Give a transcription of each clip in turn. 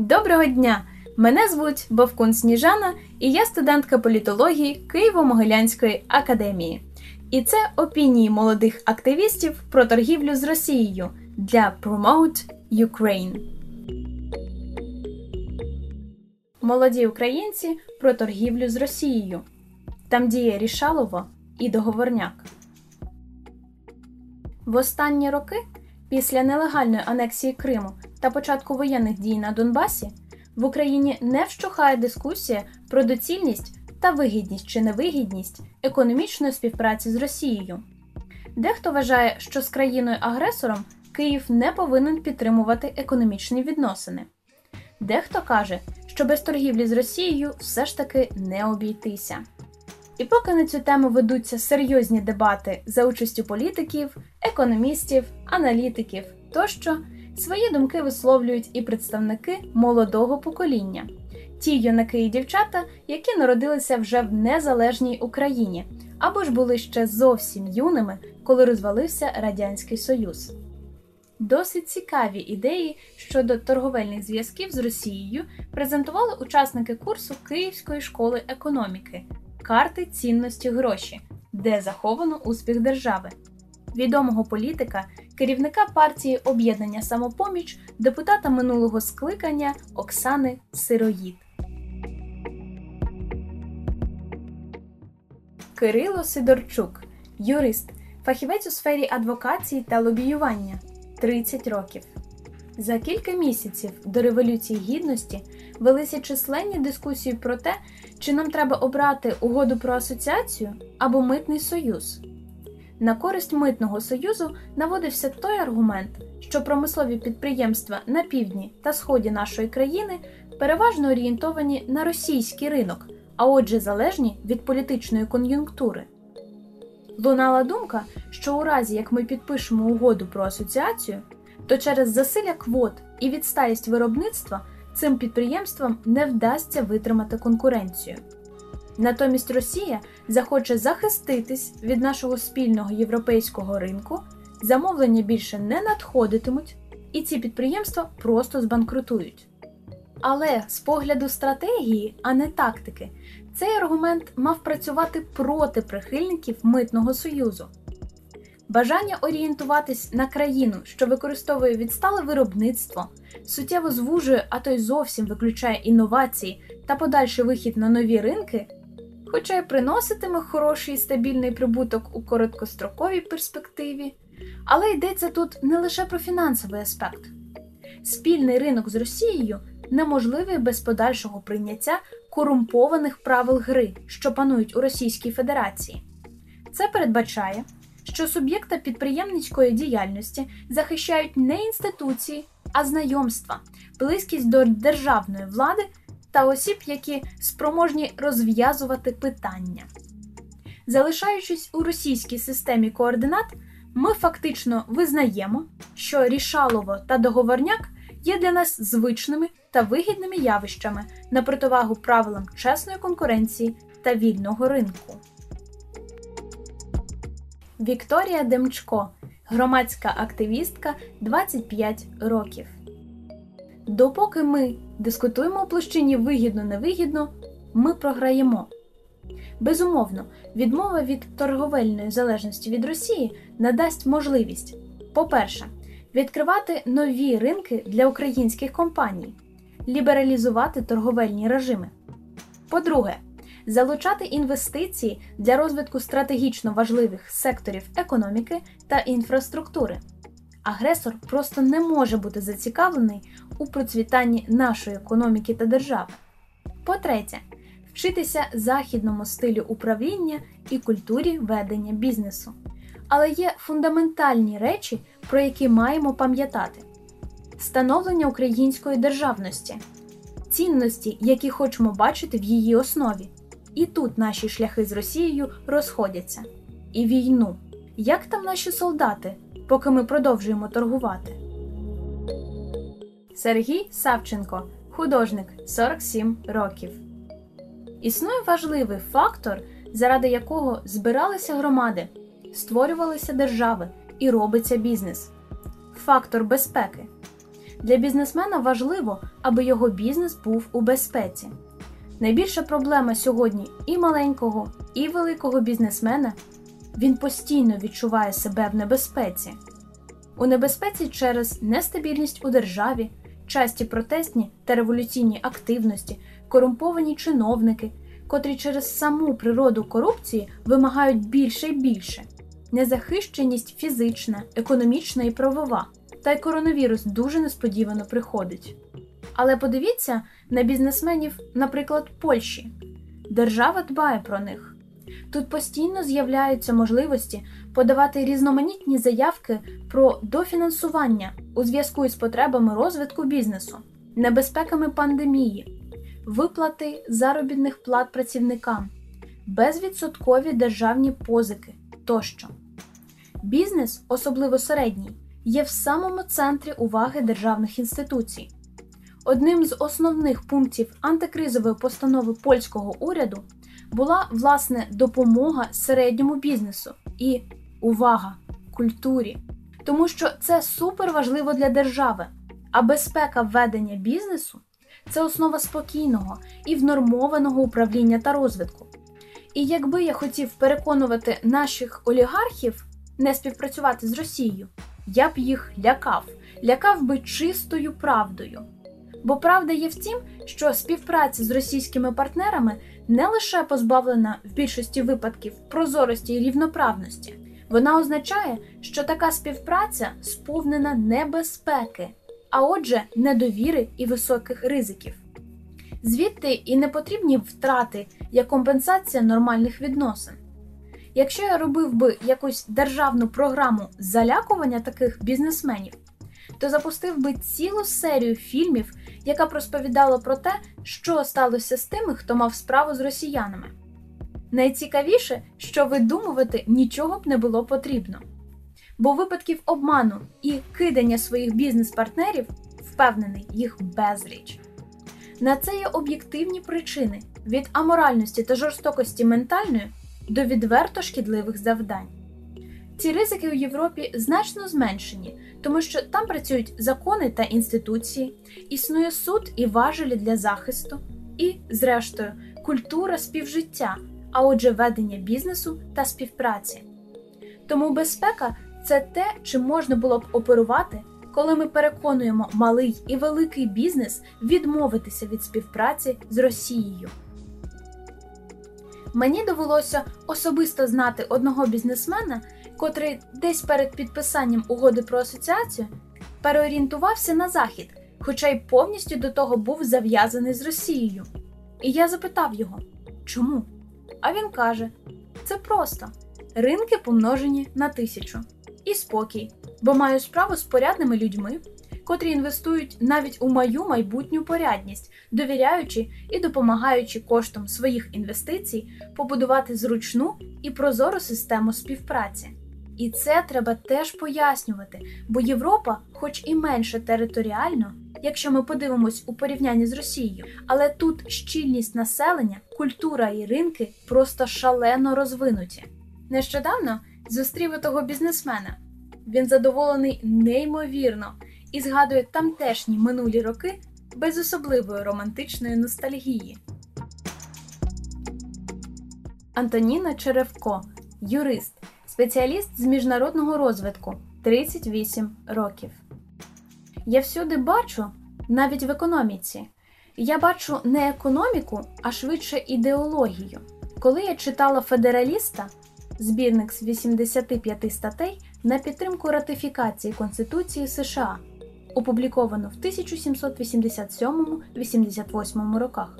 Доброго дня! Мене звуть Бовкун Сніжана, і я студентка політології Києво-Могилянської академії. І це опінії молодих активістів про торгівлю з Росією для Promote Ukraine. Молоді українці про торгівлю з Росією. Там діє Рішалово і договорняк. В останні роки, після нелегальної анексії Криму та початку воєнних дій на Донбасі, в Україні не вщухає дискусія про доцільність та вигідність чи невигідність економічної співпраці з Росією. Дехто вважає, що з країною-агресором Київ не повинен підтримувати економічні відносини. Дехто каже, що без торгівлі з Росією все ж таки не обійтися. І поки на цю тему ведуться серйозні дебати за участю політиків, економістів, аналітиків тощо, свої думки висловлюють і представники молодого покоління, ті юнаки і дівчата, які народилися вже в незалежній Україні, або ж були ще зовсім юними, коли розвалився Радянський Союз. Досить цікаві ідеї щодо торговельних зв'язків з Росією презентували учасники курсу Київської школи економіки карти цінності гроші, де заховано успіх держави, відомого політика, керівника партії Об'єднання Самопоміч, депутата минулого скликання Оксани Сироїд. Кирило Сидорчук, юрист, фахівець у сфері адвокації та лобіювання 30 років. За кілька місяців до Революції Гідності велися численні дискусії про те, чи нам треба обрати угоду про асоціацію або митний союз. На користь митного союзу наводився той аргумент, що промислові підприємства на півдні та сході нашої країни переважно орієнтовані на російський ринок, а отже, залежні від політичної кон'юнктури. Лунала думка, що у разі як ми підпишемо угоду про асоціацію, то через засилля квот і відсталість виробництва цим підприємствам не вдасться витримати конкуренцію. Натомість Росія захоче захиститись від нашого спільного європейського ринку, замовлення більше не надходитимуть, і ці підприємства просто збанкрутують. Але з погляду стратегії, а не тактики, цей аргумент мав працювати проти прихильників митного союзу. Бажання орієнтуватись на країну, що використовує відстале виробництво, суттєво звужує, а то й зовсім виключає інновації та подальший вихід на нові ринки, хоча й приноситиме хороший і стабільний прибуток у короткостроковій перспективі, але йдеться тут не лише про фінансовий аспект. Спільний ринок з Росією неможливий без подальшого прийняття корумпованих правил гри, що панують у Російській Федерації. Це передбачає що суб'єкта підприємницької діяльності захищають не інституції, а знайомства, близькість до державної влади та осіб, які спроможні розв'язувати питання. Залишаючись у російській системі координат, ми фактично визнаємо, що рішалово та договорняк є для нас звичними та вигідними явищами на противагу правилам чесної конкуренції та вільного ринку. Вікторія Демчко, громадська активістка 25 років. Допоки ми дискутуємо у площині вигідно-невигідно, ми програємо. Безумовно, відмова від торговельної залежності від Росії надасть можливість, по-перше, відкривати нові ринки для українських компаній, лібералізувати торговельні режими. По-друге, залучати інвестиції для розвитку стратегічно важливих секторів економіки та інфраструктури. Агресор просто не може бути зацікавлений у процвітанні нашої економіки та держави. По-третє, вчитися західному стилю управління і культурі ведення бізнесу. Але є фундаментальні речі, про які маємо пам'ятати: становлення української державності, цінності, які хочемо бачити в її основі, і тут наші шляхи з Росією розходяться. І війну. Як там наші солдати, поки ми продовжуємо торгувати? Сергій Савченко, художник 47 років. Існує важливий фактор, заради якого збиралися громади, створювалися держави і робиться бізнес фактор безпеки. Для бізнесмена важливо, аби його бізнес був у безпеці. Найбільша проблема сьогодні і маленького, і великого бізнесмена він постійно відчуває себе в небезпеці. У небезпеці через нестабільність у державі, часті протестні та революційні активності, корумповані чиновники, котрі через саму природу корупції вимагають більше і більше, незахищеність фізична, економічна і правова, та й коронавірус дуже несподівано приходить. Але подивіться на бізнесменів, наприклад, Польщі. Держава дбає про них. Тут постійно з'являються можливості подавати різноманітні заявки про дофінансування у зв'язку із потребами розвитку бізнесу, небезпеками пандемії, виплати заробітних плат працівникам, безвідсоткові державні позики тощо. Бізнес, особливо середній, є в самому центрі уваги державних інституцій. Одним з основних пунктів антикризової постанови польського уряду була власне допомога середньому бізнесу і увага культурі, тому що це супер важливо для держави, а безпека ведення бізнесу це основа спокійного і внормованого управління та розвитку. І якби я хотів переконувати наших олігархів не співпрацювати з Росією, я б їх лякав, лякав би чистою правдою. Бо правда є в тім, що співпраця з російськими партнерами не лише позбавлена в більшості випадків прозорості і рівноправності, вона означає, що така співпраця сповнена небезпеки, а отже, недовіри і високих ризиків. Звідти і не потрібні втрати як компенсація нормальних відносин. Якщо я робив би якусь державну програму залякування таких бізнесменів, то запустив би цілу серію фільмів, яка б розповідала про те, що сталося з тими, хто мав справу з росіянами. Найцікавіше, що видумувати нічого б не було потрібно, бо випадків обману і кидання своїх бізнес-партнерів впевнений їх безліч. На це є об'єктивні причини від аморальності та жорстокості ментальної до відверто шкідливих завдань. Ці ризики у Європі значно зменшені, тому що там працюють закони та інституції, існує суд і важелі для захисту, і, зрештою, культура співжиття, а отже, ведення бізнесу та співпраці. Тому безпека це те, чим можна було б оперувати, коли ми переконуємо малий і великий бізнес відмовитися від співпраці з Росією. Мені довелося особисто знати одного бізнесмена, котрий десь перед підписанням угоди про асоціацію переорієнтувався на захід, хоча й повністю до того був зав'язаний з Росією. І я запитав його, чому? А він каже: це просто ринки помножені на тисячу і спокій, бо маю справу з порядними людьми, котрі інвестують навіть у мою майбутню порядність, довіряючи і допомагаючи коштом своїх інвестицій побудувати зручну і прозору систему співпраці. І це треба теж пояснювати, бо Європа, хоч і менше територіально, якщо ми подивимось у порівнянні з Росією, але тут щільність населення, культура і ринки просто шалено розвинуті. Нещодавно зустрів того бізнесмена. Він задоволений неймовірно і згадує тамтешні минулі роки без особливої романтичної ностальгії. Антоніна Черевко, юрист, спеціаліст з міжнародного розвитку 38 років. Я всюди бачу, навіть в економіці. Я бачу не економіку, а швидше ідеологію. Коли я читала Федераліста, збірник з 85 статей на підтримку ратифікації Конституції США, опубліковано в 1787-88 роках,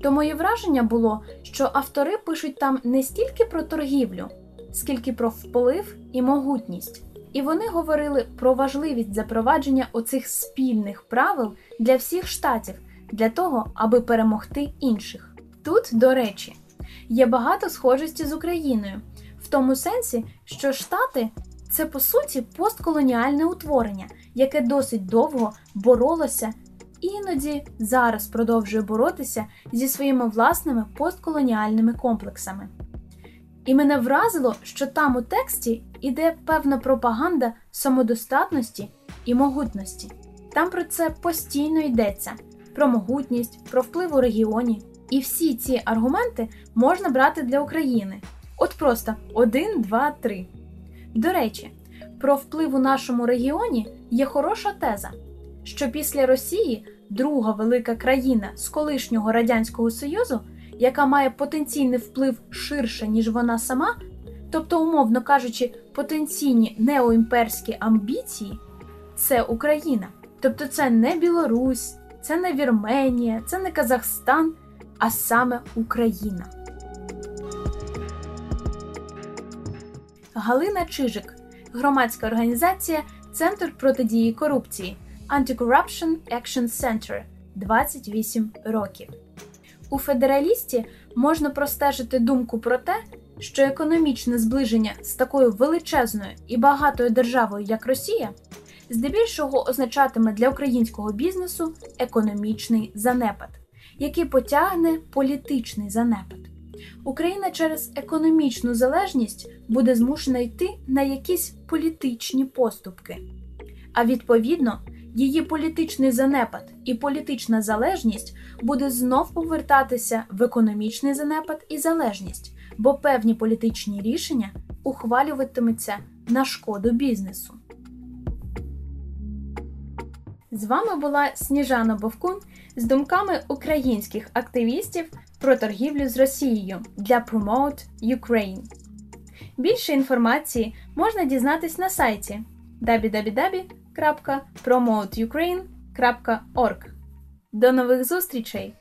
то моє враження було, що автори пишуть там не стільки про торгівлю, скільки про вплив і могутність. І вони говорили про важливість запровадження оцих спільних правил для всіх штатів для того, аби перемогти інших. Тут, до речі, є багато схожості з Україною, в тому сенсі, що Штати це по суті постколоніальне утворення, яке досить довго боролося, іноді зараз продовжує боротися зі своїми власними постколоніальними комплексами. І мене вразило, що там у тексті іде певна пропаганда самодостатності і могутності. Там про це постійно йдеться: про могутність, про вплив у регіоні. І всі ці аргументи можна брати для України. От просто 1, 2, 3. До речі, про вплив у нашому регіоні є хороша теза, що після Росії друга велика країна з колишнього Радянського Союзу, яка має потенційний вплив ширше, ніж вона сама, тобто, умовно кажучи, потенційні неоімперські амбіції, це Україна. Тобто це не Білорусь, це не Вірменія, це не Казахстан, а саме Україна. Галина Чижик, громадська організація Центр протидії корупції Anti-Corruption Action Center 28 років. У федералісті можна простежити думку про те, що економічне зближення з такою величезною і багатою державою, як Росія, здебільшого означатиме для українського бізнесу економічний занепад, який потягне політичний занепад. Україна через економічну залежність буде змушена йти на якісь політичні поступки, а відповідно, її політичний занепад і політична залежність буде знов повертатися в економічний занепад і залежність, бо певні політичні рішення ухвалюватимуться на шкоду бізнесу. З вами була Сніжана Бовкун з думками українських активістів про торгівлю з Росією для Promote Ukraine. Більше інформації можна дізнатись на сайті www.promoteukraine.org. До нових зустрічей!